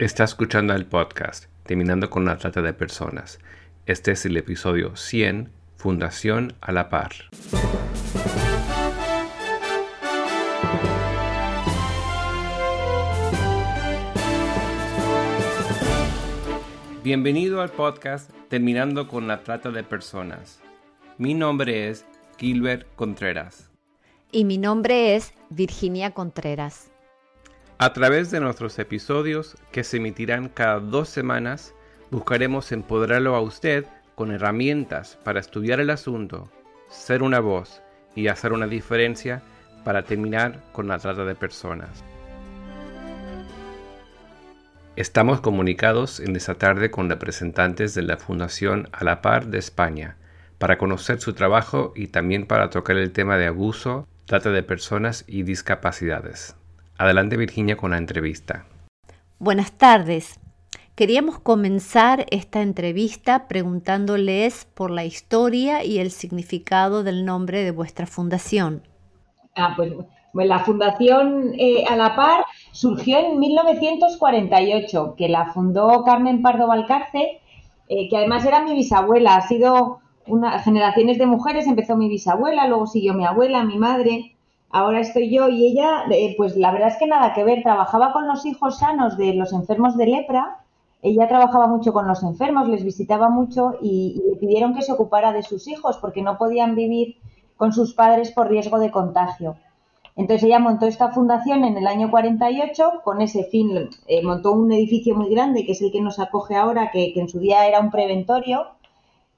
Está escuchando el podcast Terminando con la Trata de Personas. Este es el episodio 100, Fundación a la Par. Bienvenido al podcast Terminando con la Trata de Personas. Mi nombre es Gilbert Contreras. Y mi nombre es Virginia Contreras. A través de nuestros episodios, que se emitirán cada dos semanas, buscaremos empoderarlo a usted con herramientas para estudiar el asunto, ser una voz y hacer una diferencia para terminar con la trata de personas. Estamos comunicados en esta tarde con representantes de la Fundación A la Par de España para conocer su trabajo y también para tocar el tema de abuso, trata de personas y discapacidades. Adelante Virginia con la entrevista. Buenas tardes. Queríamos comenzar esta entrevista preguntándoles por la historia y el significado del nombre de vuestra fundación. Ah, pues, pues la fundación eh, a la par surgió en 1948, que la fundó Carmen Pardo Valcarce, eh, que además era mi bisabuela. Ha sido una generaciones de mujeres, empezó mi bisabuela, luego siguió mi abuela, mi madre ahora estoy yo y ella, eh, pues la verdad es que nada que ver, trabajaba con los hijos sanos de los enfermos de lepra, ella trabajaba mucho con los enfermos, les visitaba mucho y, le pidieron que se ocupara de sus hijos porque no podían vivir con sus padres por riesgo de contagio. Entonces ella montó esta fundación en el año 48, con ese fin eh, montó un edificio muy grande, que es el que nos acoge ahora, que, que en su día era un preventorio,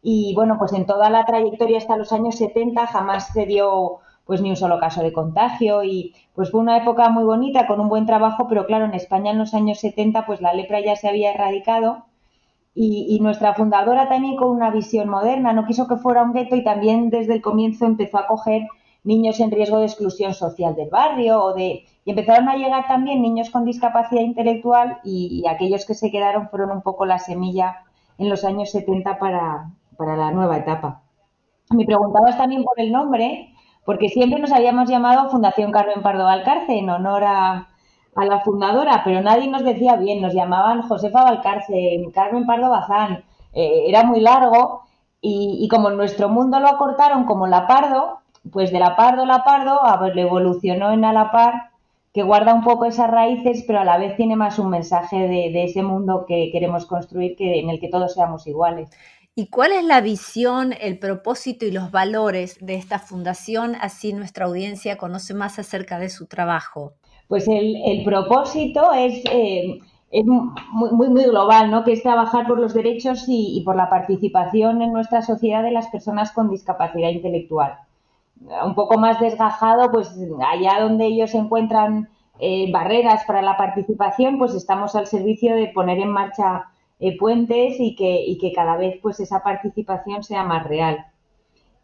y bueno, pues en toda la trayectoria hasta los años 70 jamás se dio pues ni un solo caso de contagio y pues fue una época muy bonita con un buen trabajo, pero claro, en España en los años 70 pues la lepra ya se había erradicado y, nuestra fundadora también con una visión moderna, no quiso que fuera un gueto y también desde el comienzo empezó a coger niños en riesgo de exclusión social del barrio o de y empezaron a llegar también niños con discapacidad intelectual y, aquellos que se quedaron fueron un poco la semilla en los años 70 para, para la nueva etapa. Me preguntabas también por el nombre porque siempre nos habíamos llamado Fundación Carmen Pardo Valcarce en honor a, la fundadora, pero nadie nos decía bien, nos llamaban Josefa Valcarce, Carmen Pardo Bazán, eh, era muy largo y, como en nuestro mundo lo acortaron como la Pardo, pues de la Pardo la Pardo a, pues, evolucionó en a la par, que guarda un poco esas raíces, pero a la vez tiene más un mensaje de, de ese mundo que queremos construir, que, en el que todos seamos iguales. ¿Y cuál es la visión, el propósito y los valores de esta fundación? Así nuestra audiencia conoce más acerca de su trabajo. Pues el, propósito es, eh, muy, muy, global, ¿no? que es trabajar por los derechos y, por la participación en nuestra sociedad de las personas con discapacidad intelectual. Un poco más desgajado, pues allá donde ellos encuentran eh, barreras para la participación, pues estamos al servicio de poner en marcha eh, puentes y que, y que cada vez pues esa participación sea más real.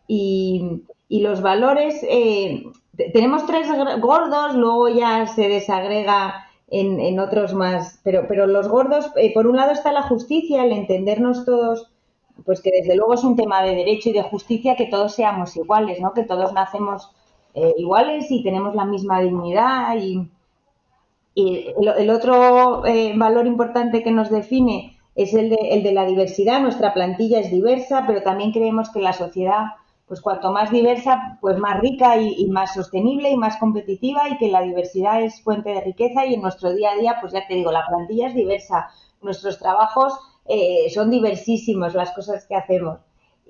Y, los valores, eh, tenemos tres gordos, luego ya se desagrega en, otros más, pero, pero los gordos, eh, por un lado está la justicia, el entendernos todos, pues que desde luego es un tema de derecho y de justicia que todos seamos iguales, ¿no? que todos nacemos iguales y tenemos la misma dignidad y, el, otro valor importante que nos define es el de, el de la diversidad. Nuestra plantilla es diversa, pero también creemos que la sociedad, pues cuanto más diversa, pues más rica y, más sostenible y más competitiva y que la diversidad es fuente de riqueza y en nuestro día a día, pues ya te digo, la plantilla es diversa, nuestros trabajos eh, son diversísimos, las cosas que hacemos.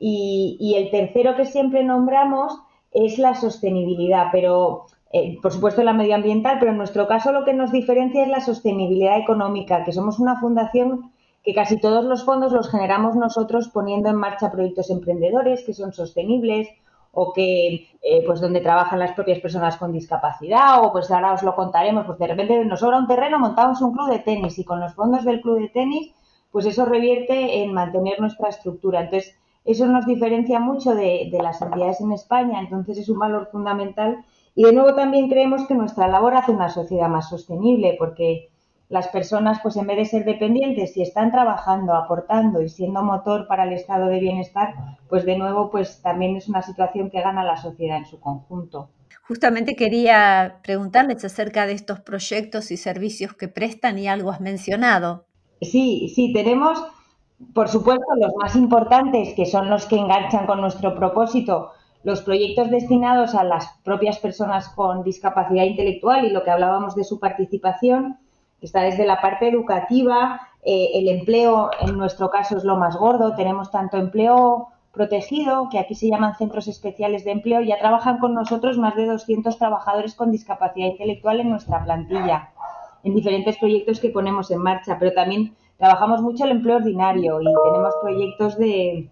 Y, el tercero que siempre nombramos es la sostenibilidad, pero eh, por supuesto la medioambiental, pero en nuestro caso lo que nos diferencia es la sostenibilidad económica, que somos una fundación que casi todos los fondos los generamos nosotros poniendo en marcha proyectos emprendedores que son sostenibles o que eh, pues donde trabajan las propias personas con discapacidad o pues ahora os lo contaremos pues de repente nos sobra un terreno montamos un club de tenis y con los fondos del club de tenis pues eso revierte en mantener nuestra estructura. Entonces eso nos diferencia mucho de, de las entidades en España entonces es un valor fundamental. Y de nuevo también creemos que nuestra labor hace una sociedad más sostenible porque las personas, pues en vez de ser dependientes, si están trabajando, aportando y siendo motor para el estado de bienestar, pues de nuevo, pues también es una situación que gana la sociedad en su conjunto. Justamente quería preguntarles acerca de estos proyectos y servicios que prestan y algo has mencionado. Sí, sí, tenemos, por supuesto, los más importantes, que son los que enganchan con nuestro propósito, los proyectos destinados a las propias personas con discapacidad intelectual y lo que hablábamos de su participación, está desde la parte educativa, eh, el empleo en nuestro caso es lo más gordo, tenemos tanto empleo protegido, que aquí se llaman centros especiales de empleo, ya trabajan con nosotros más de 200 trabajadores con discapacidad intelectual en nuestra plantilla, en diferentes proyectos que ponemos en marcha, pero también trabajamos mucho el empleo ordinario y tenemos proyectos de,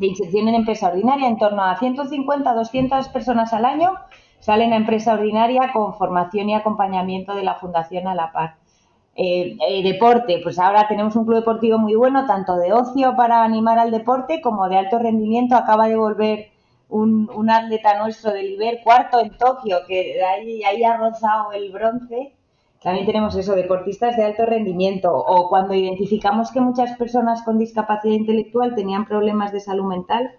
inserción en empresa ordinaria, en torno a 150, 200 personas al año salen a empresa ordinaria con formación y acompañamiento de la Fundación a la Par. Eh, eh, deporte, pues ahora tenemos un club deportivo muy bueno, tanto de ocio para animar al deporte como de alto rendimiento. Acaba de volver un, atleta nuestro del Iber, cuarto en Tokio, que ahí, ahí ha rozado el bronce. También tenemos eso, deportistas de alto rendimiento. O cuando identificamos que muchas personas con discapacidad intelectual tenían problemas de salud mental,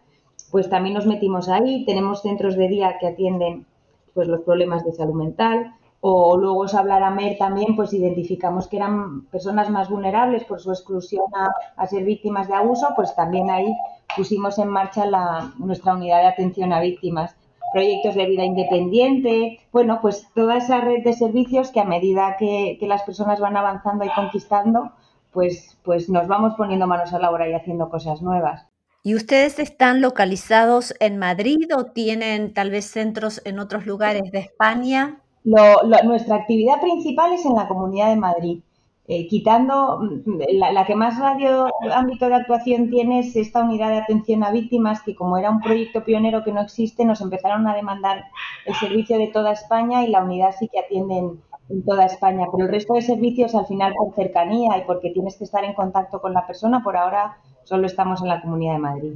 pues también nos metimos ahí. Tenemos centros de día que atienden pues los problemas de salud mental o luego os hablará Mer también, pues identificamos que eran personas más vulnerables por su exclusión a, ser víctimas de abuso, pues también ahí pusimos en marcha nuestra unidad de atención a víctimas. Proyectos de vida independiente, bueno, pues toda esa red de servicios que a medida que, las personas van avanzando y conquistando, pues, pues nos vamos poniendo manos a la obra y haciendo cosas nuevas. ¿Y ustedes están localizados en Madrid o tienen tal vez centros en otros lugares de España? Nuestra actividad principal es en la Comunidad de Madrid. Eh, quitando mm, la, que más radio ámbito de actuación tiene es esta unidad de atención a víctimas que como era un proyecto pionero que no existe nos empezaron a demandar el servicio de toda España y la unidad sí que atiende en, en toda España pero el resto de servicios al final por cercanía y porque tienes que estar en contacto con la persona por ahora solo estamos en la Comunidad de Madrid.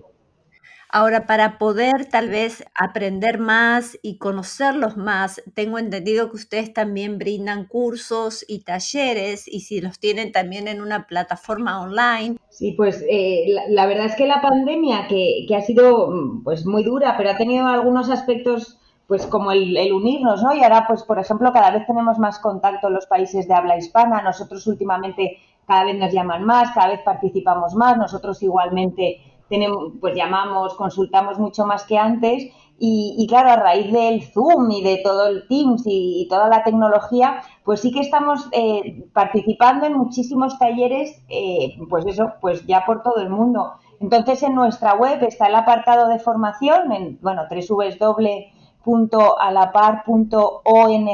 Ahora, para poder tal vez aprender más y conocerlos más, tengo entendido que ustedes también brindan cursos y talleres y si los tienen también en una plataforma online. Sí, pues eh, la, verdad es que la pandemia, que, ha sido mm, pues muy dura, pero ha tenido algunos aspectos pues como el, el, unirnos, ¿no? Y ahora, pues por ejemplo, cada vez tenemos más contacto en los países de habla hispana. Nosotros últimamente cada vez nos llaman más, cada vez participamos más. Nosotros igualmente tenemos, pues llamamos, consultamos mucho más que antes y, claro, a raíz del Zoom y de todo el Teams y, toda la tecnología, pues sí que estamos eh, participando en muchísimos talleres, eh, pues eso, pues ya por todo el mundo. Entonces en nuestra web está el apartado de formación, en, bueno, www.alapar.ong,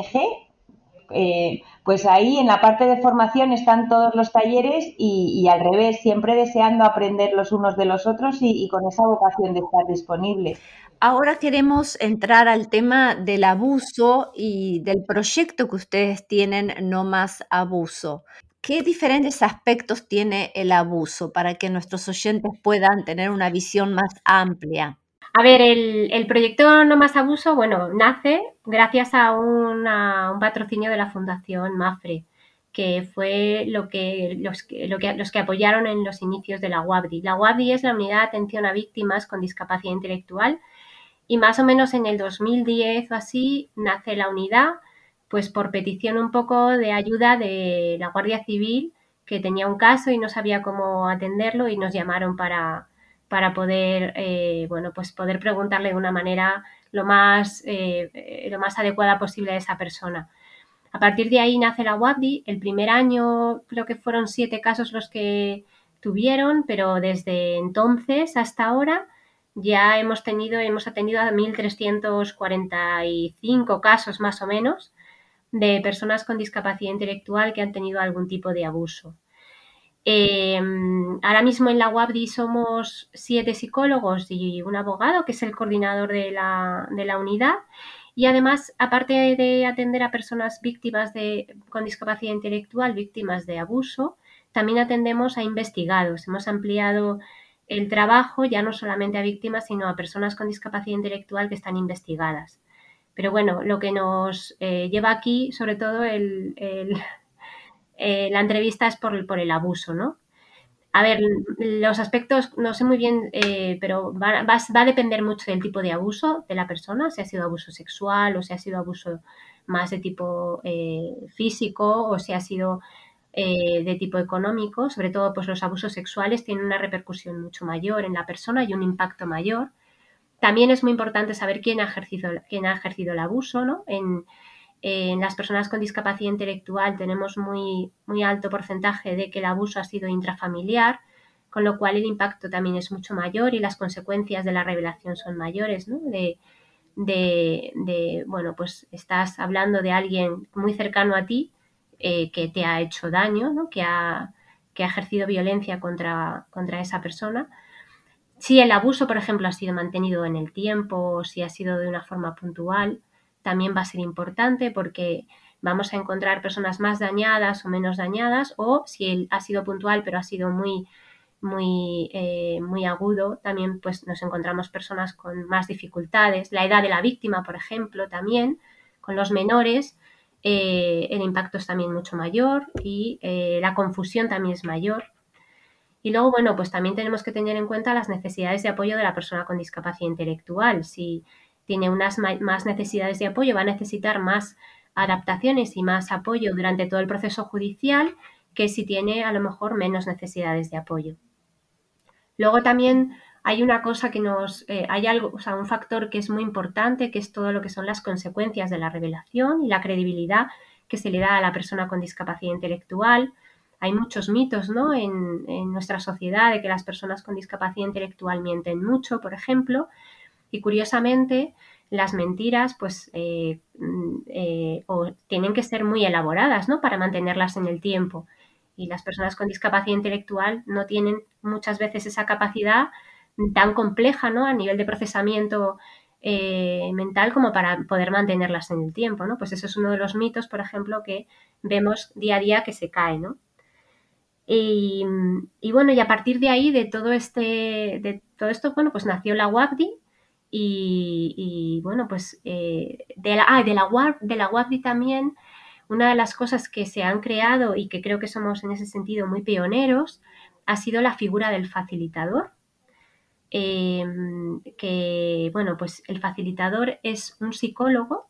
eh, pues ahí en la parte de formación están todos los talleres y, al revés, siempre deseando aprender los unos de los otros y, con esa vocación de estar disponible. Ahora queremos entrar al tema del abuso y del proyecto que ustedes tienen, No Más Abuso. ¿Qué diferentes aspectos tiene el abuso para que nuestros oyentes puedan tener una visión más amplia? A ver, el, proyecto No Más Abuso, bueno, nace gracias a, un patrocinio de la Fundación Mafre, que fue lo que, los, que, los que apoyaron en los inicios de la UABDI. La UABDI es la Unidad de Atención a Víctimas con Discapacidad Intelectual y más o menos en el 2010 o así nace la unidad, pues por petición un poco de ayuda de la Guardia Civil, que tenía un caso y no sabía cómo atenderlo y nos llamaron para para poder, eh, bueno, pues poder preguntarle de una manera lo más, eh, lo más adecuada posible a esa persona. A partir de ahí nace la WABDI. El primer año creo que fueron siete casos los que tuvieron, pero desde entonces hasta ahora ya hemos tenido, hemos atendido a 1.345 casos más o menos de personas con discapacidad intelectual que han tenido algún tipo de abuso. Em, ahora mismo en la UABDI somos siete psicólogos y un abogado, que es el coordinador de la, unidad. Y además, aparte de atender a personas víctimas de, con discapacidad intelectual, víctimas de abuso, también atendemos a investigados. Hemos ampliado el trabajo ya no solamente a víctimas, sino a personas con discapacidad intelectual que están investigadas. Pero bueno, lo que nos eh, lleva aquí, sobre todo el, eh, la entrevista es por el, por el abuso, ¿no? a ver, los aspectos no sé muy bien, eh, pero va, va, a depender mucho del tipo de abuso de la persona, si ha sido abuso sexual o si ha sido abuso más de tipo eh, físico o si ha sido de tipo económico. Sobre todo, pues los abusos sexuales tienen una repercusión mucho mayor en la persona y un impacto mayor. También es muy importante saber quién ha ejercido, quién ha ejercido el abuso, ¿no? En, en las personas con discapacidad intelectual tenemos muy, muy alto porcentaje de que el abuso ha sido intrafamiliar, con lo cual el impacto también es mucho mayor y las consecuencias de la revelación son mayores, ¿no? De, bueno, pues estás hablando de alguien muy cercano a ti eh, que te ha hecho daño, ¿no? que, ha, que ha ejercido violencia contra, contra esa persona. Si el abuso, por ejemplo, ha sido mantenido en el tiempo, si ha sido de una forma puntual, también va a ser importante porque vamos a encontrar personas más dañadas o menos dañadas o si ha sido puntual pero ha sido muy muy, eh, muy agudo, también pues nos encontramos personas con más dificultades. La edad de la víctima, por ejemplo, también, con los menores, eh, el impacto es también mucho mayor y eh, la confusión también es mayor. Y luego, bueno, pues también tenemos que tener en cuenta las necesidades de apoyo de la persona con discapacidad intelectual. Si tiene unas más necesidades de apoyo, va a necesitar más adaptaciones y más apoyo durante todo el proceso judicial que si tiene a lo mejor menos necesidades de apoyo. Luego también hay una cosa que nos, eh, hay algo, o sea, un factor que es muy importante, que es todo lo que son las consecuencias de la revelación y la credibilidad que se le da a la persona con discapacidad intelectual. Hay muchos mitos ¿no? en, en nuestra sociedad de que las personas con discapacidad intelectual mienten mucho, por ejemplo, y curiosamente, las mentiras, pues, eh, mm, eh, tienen que ser muy elaboradas, ¿no? Para mantenerlas en el tiempo. Y las personas con discapacidad intelectual no tienen muchas veces esa capacidad tan compleja, ¿no? A nivel de procesamiento eh, mental como para poder mantenerlas en el tiempo, ¿no? Pues eso es uno de los mitos, por ejemplo, que vemos día a día que se cae, ¿no? Y, y, bueno, y a partir de ahí, de todo este, de todo esto, bueno, pues nació la WAPDI, y, bueno, pues eh, de, la, ah, de, la, de la también, una de las cosas que se han creado y que creo que somos en ese sentido muy pioneros, ha sido la figura del facilitador. Em, que, bueno, pues el facilitador es un psicólogo,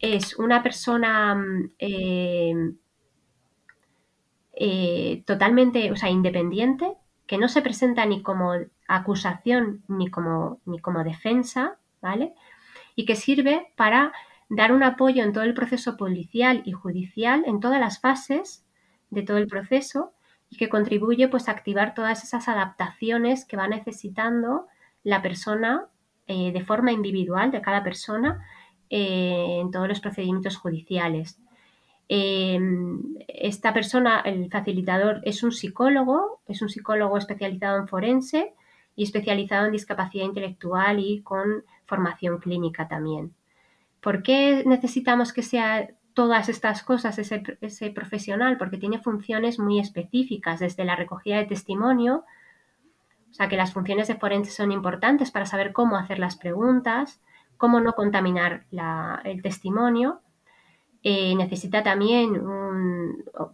es una persona em, eh, totalmente, o sea, independiente, que no se presenta ni como acusación ni como, ni como defensa, ¿vale? Y que sirve para dar un apoyo en todo el proceso policial y judicial, en todas las fases de todo el proceso, y que contribuye pues a activar todas esas adaptaciones que va necesitando la persona eh, de forma individual de cada persona eh, en todos los procedimientos judiciales. Em, esta persona, el facilitador, es un psicólogo, es un psicólogo especializado en forense y especializado en discapacidad intelectual y con formación clínica también. ¿Por qué necesitamos que sea todas estas cosas ese, ese profesional? Porque tiene funciones muy específicas, desde la recogida de testimonio, o sea que las funciones de forense son importantes para saber cómo hacer las preguntas, cómo no contaminar el testimonio, eh, necesita también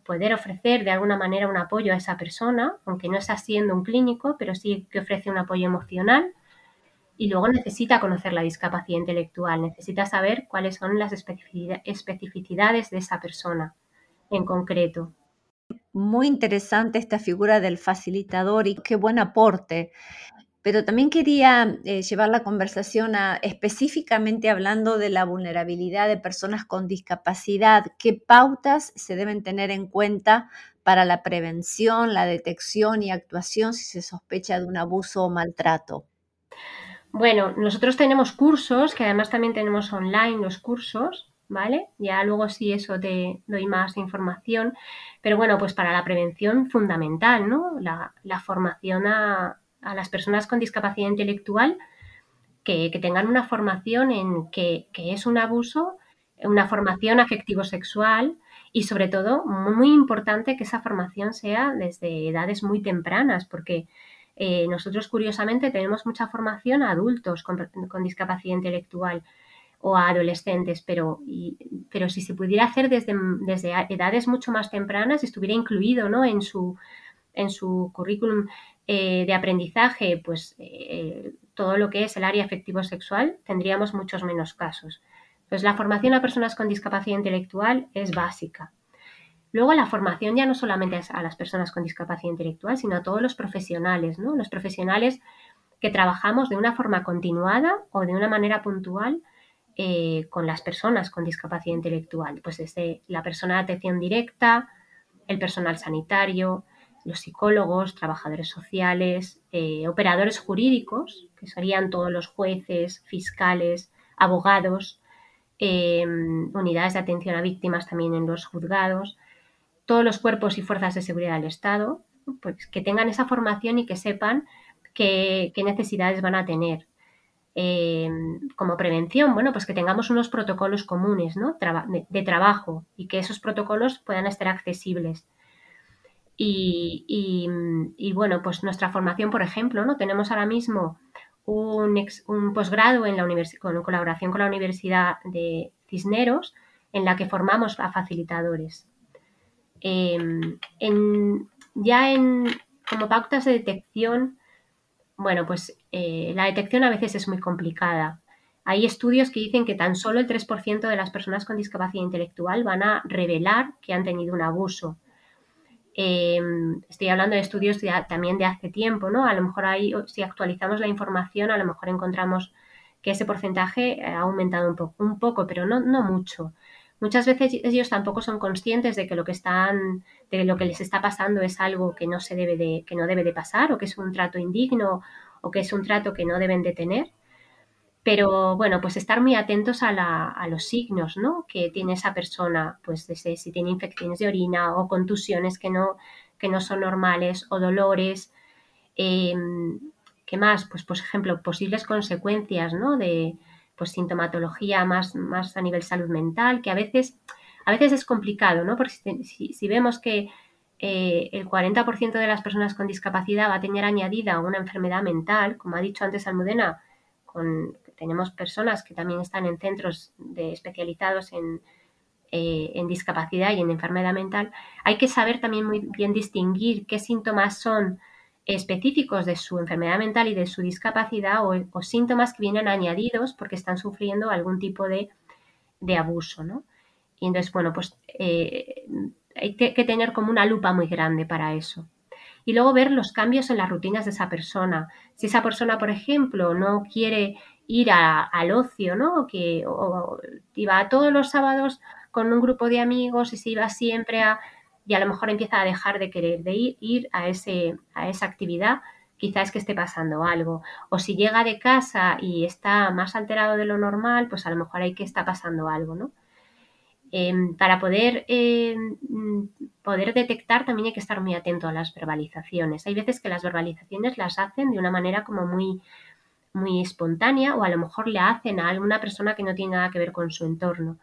poder ofrecer de alguna manera un apoyo a esa persona, aunque no está siendo un clínico, pero sí que ofrece un apoyo emocional. Y luego necesita conocer la discapacidad intelectual, necesita saber cuáles son las especificidades de esa persona en concreto. Muy interesante esta figura del facilitador y qué buen aporte. Pero también quería eh, llevar la conversación a específicamente hablando de la vulnerabilidad de personas con discapacidad. ¿Qué pautas se deben tener en cuenta para la prevención, la detección y actuación si se sospecha de un abuso o maltrato? Bueno, nosotros tenemos cursos, que además también tenemos online los cursos, ¿vale? Ya luego sí eso te doy más información. Pero bueno, pues para la prevención fundamental, ¿no? La, la formación a, a las personas con discapacidad intelectual que, tengan una formación en qué es un abuso, una formación afectivo-sexual y sobre todo, muy importante que esa formación sea desde edades muy tempranas, porque eh, nosotros curiosamente tenemos mucha formación a adultos con, discapacidad intelectual o a adolescentes, pero, pero si se pudiera hacer desde, desde edades mucho más tempranas, estuviera incluido ¿no? en, su, en su currículum eh, de aprendizaje, pues eh, todo lo que es el área afectivo sexual, tendríamos muchos menos casos. Pues la formación a personas con discapacidad intelectual es básica. Luego la formación ya no solamente a las personas con discapacidad intelectual, sino a todos los profesionales, ¿no? Los profesionales que trabajamos de una forma continuada o de una manera puntual eh, con las personas con discapacidad intelectual, pues desde la persona de atención directa, el personal sanitario, los psicólogos, trabajadores sociales, eh, operadores jurídicos, que serían todos los jueces, fiscales, abogados, em, unidades de atención a víctimas también en los juzgados, todos los cuerpos y fuerzas de seguridad del Estado, pues que tengan esa formación y que sepan qué, necesidades van a tener. Em, como prevención, bueno, pues que tengamos unos protocolos comunes ¿no? de, trabajo y que esos protocolos puedan estar accesibles. Y, bueno, pues nuestra formación, por ejemplo, ¿no? Tenemos ahora mismo un, un posgrado en la con colaboración con la Universidad de Cisneros, en la que formamos a facilitadores. Em, ya en, como pautas de detección, bueno, pues eh, la detección a veces es muy complicada. Hay estudios que dicen que tan solo el 3% de las personas con discapacidad intelectual van a revelar que han tenido un abuso. Em, estoy hablando de estudios también de hace tiempo, ¿no? A lo mejor ahí, si actualizamos la información, a lo mejor encontramos que ese porcentaje ha aumentado un, un poco pero no, no mucho. Muchas veces ellos tampoco son conscientes de que lo que están, de lo que les está pasando es algo que no se debe de, que no debe de pasar, o que es un trato indigno, o que es un trato que no deben de tener. Pero bueno, pues estar muy atentos a, los signos ¿no? que tiene esa persona, pues desde si tiene infecciones de orina o contusiones que no, que no son normales o dolores. Em, ¿Qué más? Pues, por ejemplo, posibles consecuencias ¿no? de pues, sintomatología más, más a nivel salud mental, que a veces, a veces es complicado, ¿no? Porque si, vemos que eh, el 40% de las personas con discapacidad va a tener añadida una enfermedad mental, como ha dicho antes Almudena, con, tenemos personas que también están en centros de, especializados en, eh, en discapacidad y en enfermedad mental, hay que saber también muy bien distinguir qué síntomas son específicos de su enfermedad mental y de su discapacidad o, síntomas que vienen añadidos porque están sufriendo algún tipo de, abuso, ¿no? Y entonces, bueno, pues eh, hay que, tener como una lupa muy grande para eso y luego ver los cambios en las rutinas de esa persona. Si esa persona, por ejemplo, no quiere ir al ocio, ¿no? Que o, iba todos los sábados con un grupo de amigos y se iba siempre a y a lo mejor empieza a dejar de querer de ir, ir a, ese, a esa actividad, quizás que esté pasando algo. O si llega de casa y está más alterado de lo normal, pues a lo mejor hay que está pasando algo, ¿no? Em, para poder, em, poder detectar también hay que estar muy atento a las verbalizaciones. Hay veces que las verbalizaciones las hacen de una manera como muy, muy espontánea o a lo mejor le hacen a alguna persona que no tiene nada que ver con su entorno.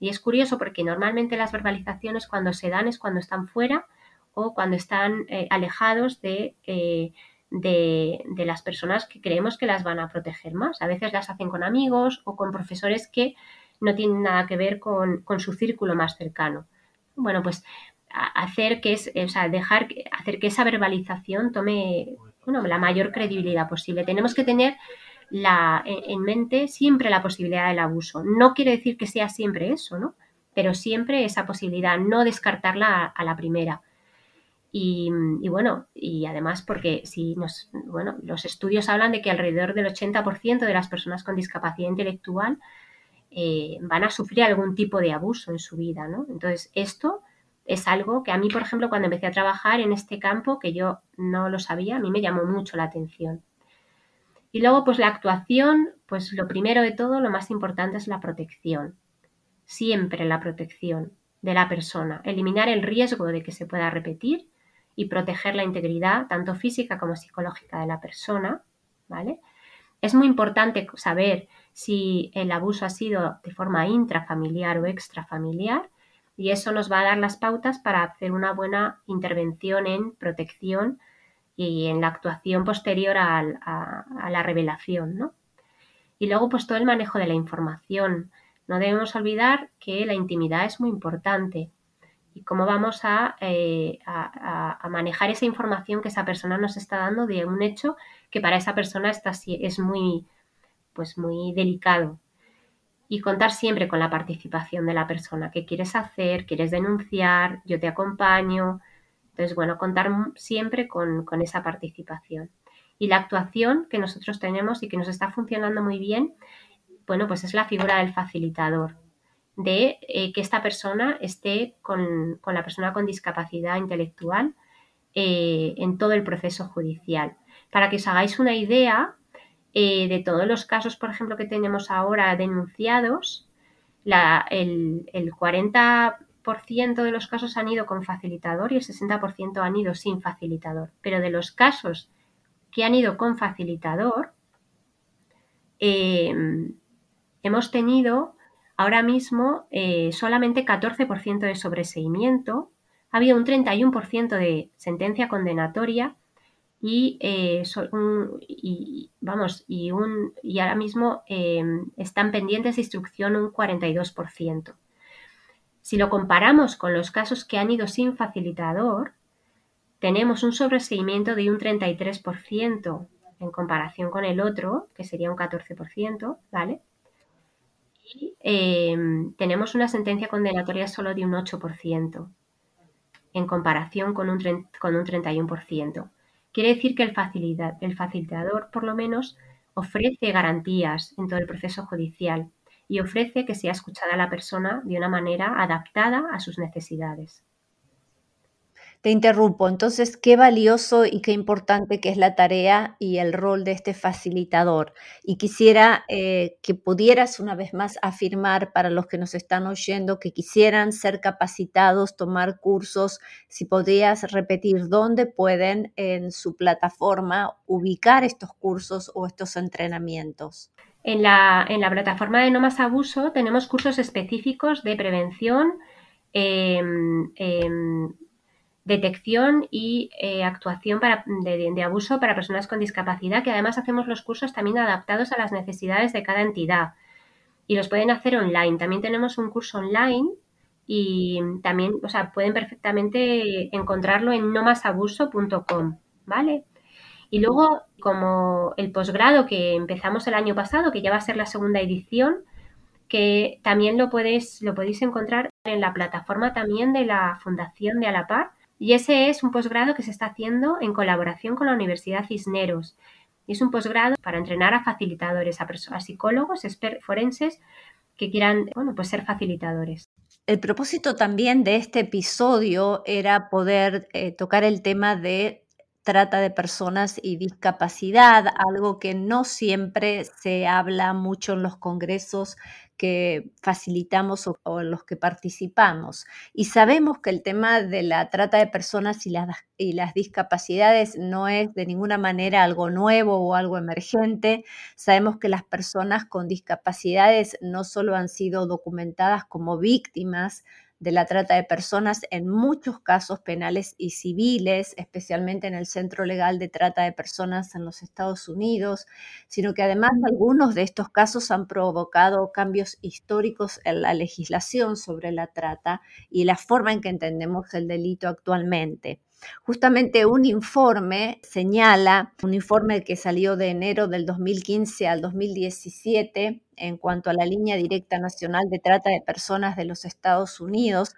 Y es curioso porque normalmente las verbalizaciones cuando se dan es cuando están fuera o cuando están eh, alejados eh, de, de, las personas que creemos que las van a proteger más. A veces las hacen con amigos o con profesores que no tienen nada que ver con, con su círculo más cercano. Bueno, pues hacer que es, o sea, dejar hacer que esa verbalización tome bueno, la mayor credibilidad posible. Tenemos que tener la, en mente siempre la posibilidad del abuso. No quiere decir que sea siempre eso, ¿no? Pero siempre esa posibilidad, no descartarla a, la primera. Y, bueno, y además porque si nos, bueno, los estudios hablan de que alrededor del 80% de las personas con discapacidad intelectual eh, van a sufrir algún tipo de abuso en su vida, ¿no? Entonces, esto es algo que a mí, por ejemplo, cuando empecé a trabajar en este campo, que yo no lo sabía, a mí me llamó mucho la atención. Y luego, pues la actuación, pues lo primero de todo, lo más importante es la protección. Siempre la protección de la persona. Eliminar el riesgo de que se pueda repetir y proteger la integridad, tanto física como psicológica de la persona, ¿vale? Es muy importante saber si el abuso ha sido de forma intrafamiliar o extrafamiliar y eso nos va a dar las pautas para hacer una buena intervención en protección y en la actuación posterior a, la revelación, ¿no? Y luego, pues todo el manejo de la información. No debemos olvidar que la intimidad es muy importante y cómo vamos eh, a, a, manejar esa información que esa persona nos está dando de un hecho que para esa persona está, es muy, pues muy delicado. Y contar siempre con la participación de la persona. ¿Qué quieres hacer? ¿Quieres denunciar? Yo te acompaño. Entonces, bueno, contar siempre con, esa participación. Y la actuación que nosotros tenemos y que nos está funcionando muy bien, bueno, pues es la figura del facilitador de eh, que esta persona esté con, la persona con discapacidad intelectual eh, en todo el proceso judicial. Para que os hagáis una idea eh, de todos los casos, por ejemplo, que tenemos ahora denunciados, el, el 40% de los casos han ido con facilitador y el 60% han ido sin facilitador. Pero de los casos que han ido con facilitador, hemos tenido Ahora mismo eh, solamente 14% de sobreseimiento, ha habido un 31% de sentencia condenatoria y, eh, vamos y, un, y ahora mismo em, están pendientes de instrucción un 42%. Si lo comparamos con los casos que han ido sin facilitador, tenemos un sobreseimiento de un 33% en comparación con el otro, que sería un 14%, ¿vale? Em, tenemos una sentencia condenatoria solo de un 8% en comparación con un, con un 31%. Quiere decir que el, el facilitador, por lo menos, ofrece garantías en todo el proceso judicial y ofrece que sea escuchada la persona de una manera adaptada a sus necesidades. Te interrumpo. Entonces, qué valioso y qué importante que es la tarea y el rol de este facilitador. Y quisiera eh, que pudieras una vez más afirmar para los que nos están oyendo que quisieran ser capacitados, tomar cursos, si podrías repetir dónde pueden en su plataforma ubicar estos cursos o estos entrenamientos. En la, en la plataforma de No Más Abuso tenemos cursos específicos de prevención. Em, em, detección y eh, actuación para, de, abuso para personas con discapacidad, que además hacemos los cursos también adaptados a las necesidades de cada entidad y los pueden hacer online. También tenemos un curso online y también, o sea, pueden perfectamente encontrarlo en nomasabuso.com, ¿vale? Y luego, como el posgrado que empezamos el año pasado, que ya va a ser la segunda edición, que también lo, puedes, lo podéis encontrar en la plataforma también de la Fundación de Alapar, y ese es un posgrado que se está haciendo en colaboración con la Universidad Cisneros. Y es un posgrado para entrenar a facilitadores, a, a psicólogos, forenses que quieran bueno, pues ser facilitadores. El propósito también de este episodio era poder eh, tocar el tema de trata de personas y discapacidad, algo que no siempre se habla mucho en los congresos que facilitamos o, en los que participamos. Y sabemos que el tema de la trata de personas y las, y las discapacidades no es de ninguna manera algo nuevo o algo emergente. Sabemos que las personas con discapacidades no solo han sido documentadas como víctimas, de la trata de personas en muchos casos penales y civiles, especialmente en el Centro Legal de Trata de Personas en los Estados Unidos, sino que además algunos de estos casos han provocado cambios históricos en la legislación sobre la trata y la forma en que entendemos el delito actualmente. Justamente un informe señala, un informe que salió de enero del 2015 al 2017 en cuanto a la línea directa nacional de trata de personas de los Estados Unidos,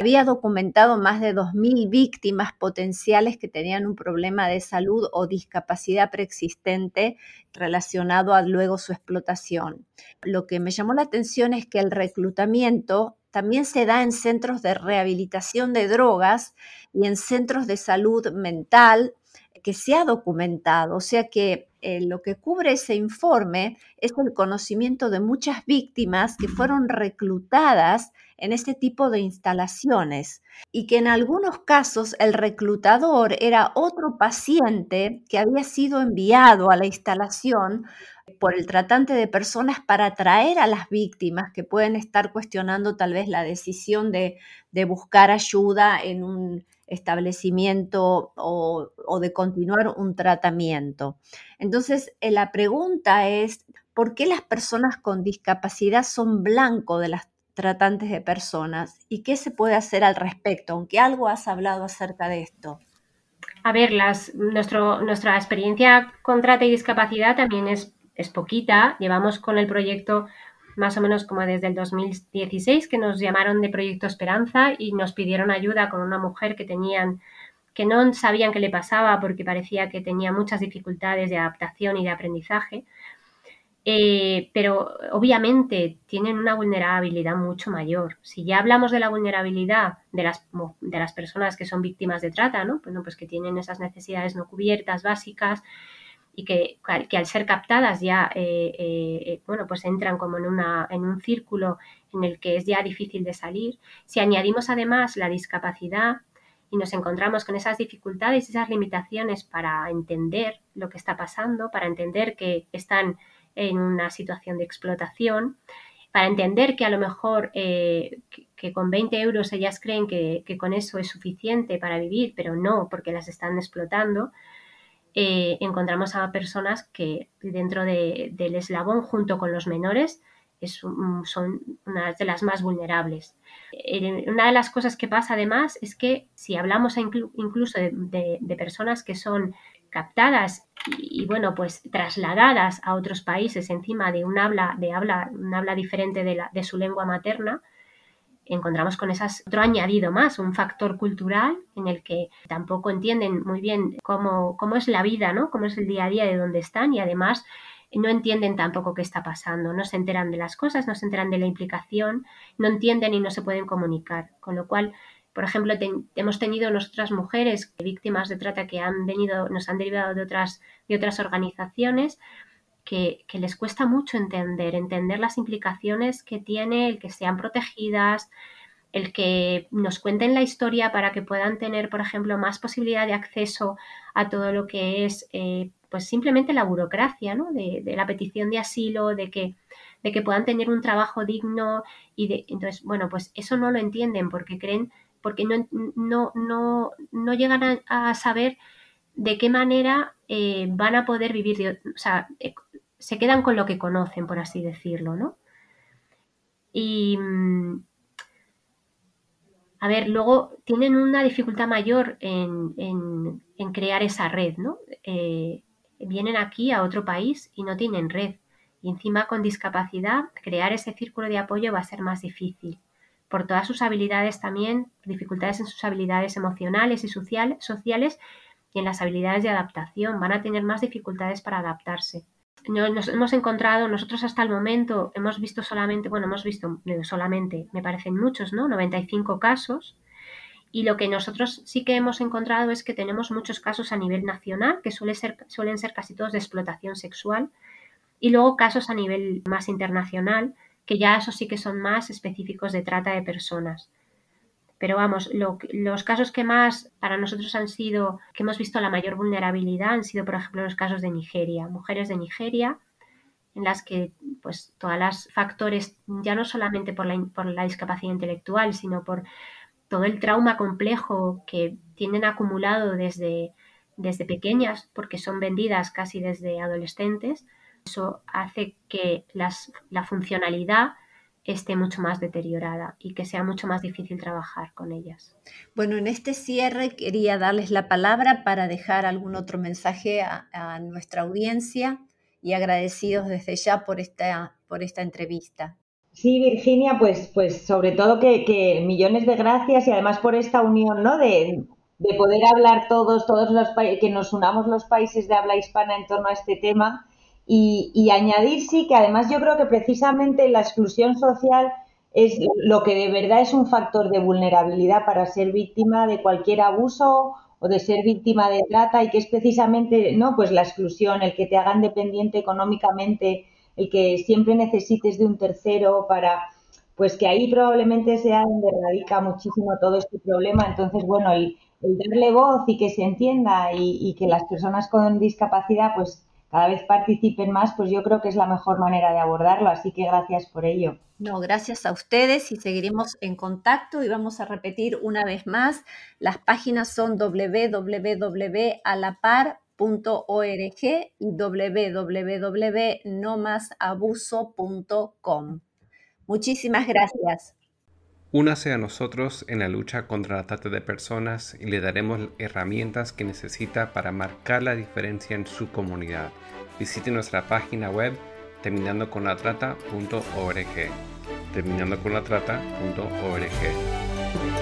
había documentado más de 2.000 víctimas potenciales que tenían un problema de salud o discapacidad preexistente relacionado a luego su explotación. Lo que me llamó la atención es que el reclutamiento también se da en centros de rehabilitación de drogas y en centros de salud mental que se ha documentado. O sea que eh, lo que cubre ese informe es el conocimiento de muchas víctimas que fueron reclutadas en este tipo de instalaciones y que en algunos casos el reclutador era otro paciente que había sido enviado a la instalación por el tratante de personas para atraer a las víctimas que pueden estar cuestionando tal vez la decisión de, buscar ayuda en un establecimiento o, de continuar un tratamiento. Entonces, eh, la pregunta es, ¿por qué las personas con discapacidad son blanco de las tratantes de personas y qué se puede hacer al respecto, aunque algo has hablado acerca de esto. A ver, las, nuestra experiencia con trata y discapacidad también es, es poquita. Llevamos con el proyecto más o menos como desde el 2016 que nos llamaron de Proyecto Esperanza y nos pidieron ayuda con una mujer que tenían que no sabían qué le pasaba porque parecía que tenía muchas dificultades de adaptación y de aprendizaje. Eh, pero obviamente tienen una vulnerabilidad mucho mayor. Si ya hablamos de la vulnerabilidad de las, de las personas que son víctimas de trata, ¿no? Bueno, pues que tienen esas necesidades no cubiertas básicas y que, que al ser captadas ya, eh, eh, bueno, pues entran como en, una, en un círculo en el que es ya difícil de salir. Si añadimos además la discapacidad y nos encontramos con esas dificultades, esas limitaciones para entender lo que está pasando, para entender que están en una situación de explotación, para entender que a lo mejor eh, que, con 20 euros ellas creen que, con eso es suficiente para vivir, pero no, porque las están explotando, eh, encontramos a personas que dentro del eslabón, junto con los menores, son una de las más vulnerables. Eh, una de las cosas que pasa además es que si hablamos incluso de, personas que son captadas y, bueno, pues trasladadas a otros países encima de un habla, de habla, un habla diferente de su lengua materna, encontramos con esas otro añadido más, un factor cultural en el que tampoco entienden muy bien cómo, cómo es la vida, ¿no? Cómo es el día a día de donde están y además no entienden tampoco qué está pasando, no se enteran de las cosas, no se enteran de la implicación, no entienden y no se pueden comunicar. Con lo cual, por ejemplo, hemos tenido nosotras mujeres víctimas de trata que han venido, nos han derivado de otras, de otras organizaciones que, les cuesta mucho entender, entender las implicaciones que tiene el que sean protegidas, el que nos cuenten la historia para que puedan tener, por ejemplo, más posibilidad de acceso a todo lo que es eh, pues simplemente la burocracia, ¿no? De, la petición de asilo, de que, de que puedan tener un trabajo digno y de, entonces, bueno, pues eso no lo entienden porque creen, porque no, no, no, no llegan a, saber de qué manera eh, van a poder vivir, o sea, eh, se quedan con lo que conocen, por así decirlo, ¿no? Y, mm, a ver, luego tienen una dificultad mayor en, crear esa red, ¿no? Eh, vienen aquí a otro país y no tienen red. Y encima con discapacidad, crear ese círculo de apoyo va a ser más difícil. Por todas sus habilidades también, dificultades en sus habilidades emocionales y sociales y en las habilidades de adaptación. Van a tener más dificultades para adaptarse. Nos hemos encontrado, nosotros hasta el momento hemos visto solamente, bueno, hemos visto solamente, me parecen muchos, ¿no? 95 casos y lo que nosotros sí que hemos encontrado es que tenemos muchos casos a nivel nacional, que ser, suelen ser casi todos de explotación sexual, y luego casos a nivel más internacional, que ya esos sí que son más específicos de trata de personas. Pero vamos, los casos que más para nosotros han sido, que hemos visto la mayor vulnerabilidad, han sido, por ejemplo, los casos de Nigeria, mujeres de Nigeria, en las que pues todas las factores, ya no solamente por la, por la discapacidad intelectual, sino por todo el trauma complejo que tienen acumulado desde, desde pequeñas, porque son vendidas casi desde adolescentes, eso hace que la funcionalidad esté mucho más deteriorada y que sea mucho más difícil trabajar con ellas. Bueno, en este cierre quería darles la palabra para dejar algún otro mensaje a, nuestra audiencia y agradecidos desde ya por esta, por esta entrevista. Sí, Virginia, pues, pues sobre todo que, millones de gracias y además por esta unión, ¿no? De, poder hablar todos, todos los que nos unamos los países de habla hispana en torno a este tema y, y añadir sí que además yo creo que precisamente la exclusión social es lo que de verdad es un factor de vulnerabilidad para ser víctima de cualquier abuso o de ser víctima de trata y que es precisamente no pues la exclusión el que te hagan dependiente económicamente el que siempre necesites de un tercero para, pues que ahí probablemente sea donde radica muchísimo todo este problema. Entonces, bueno, el, darle voz y que se entienda y, y, que las personas con discapacidad pues cada vez participen más, pues yo creo que es la mejor manera de abordarlo. Así que gracias por ello. No, gracias a ustedes y seguiremos en contacto y vamos a repetir una vez más. Las páginas son www.alapar.com .org y www.nomasabuso.com. Muchísimas gracias. Únase a nosotros en la lucha contra la trata de personas y le daremos herramientas que necesita para marcar la diferencia en su comunidad. Visite nuestra página web terminandoconlatrata.org. Terminandoconlatrata.org.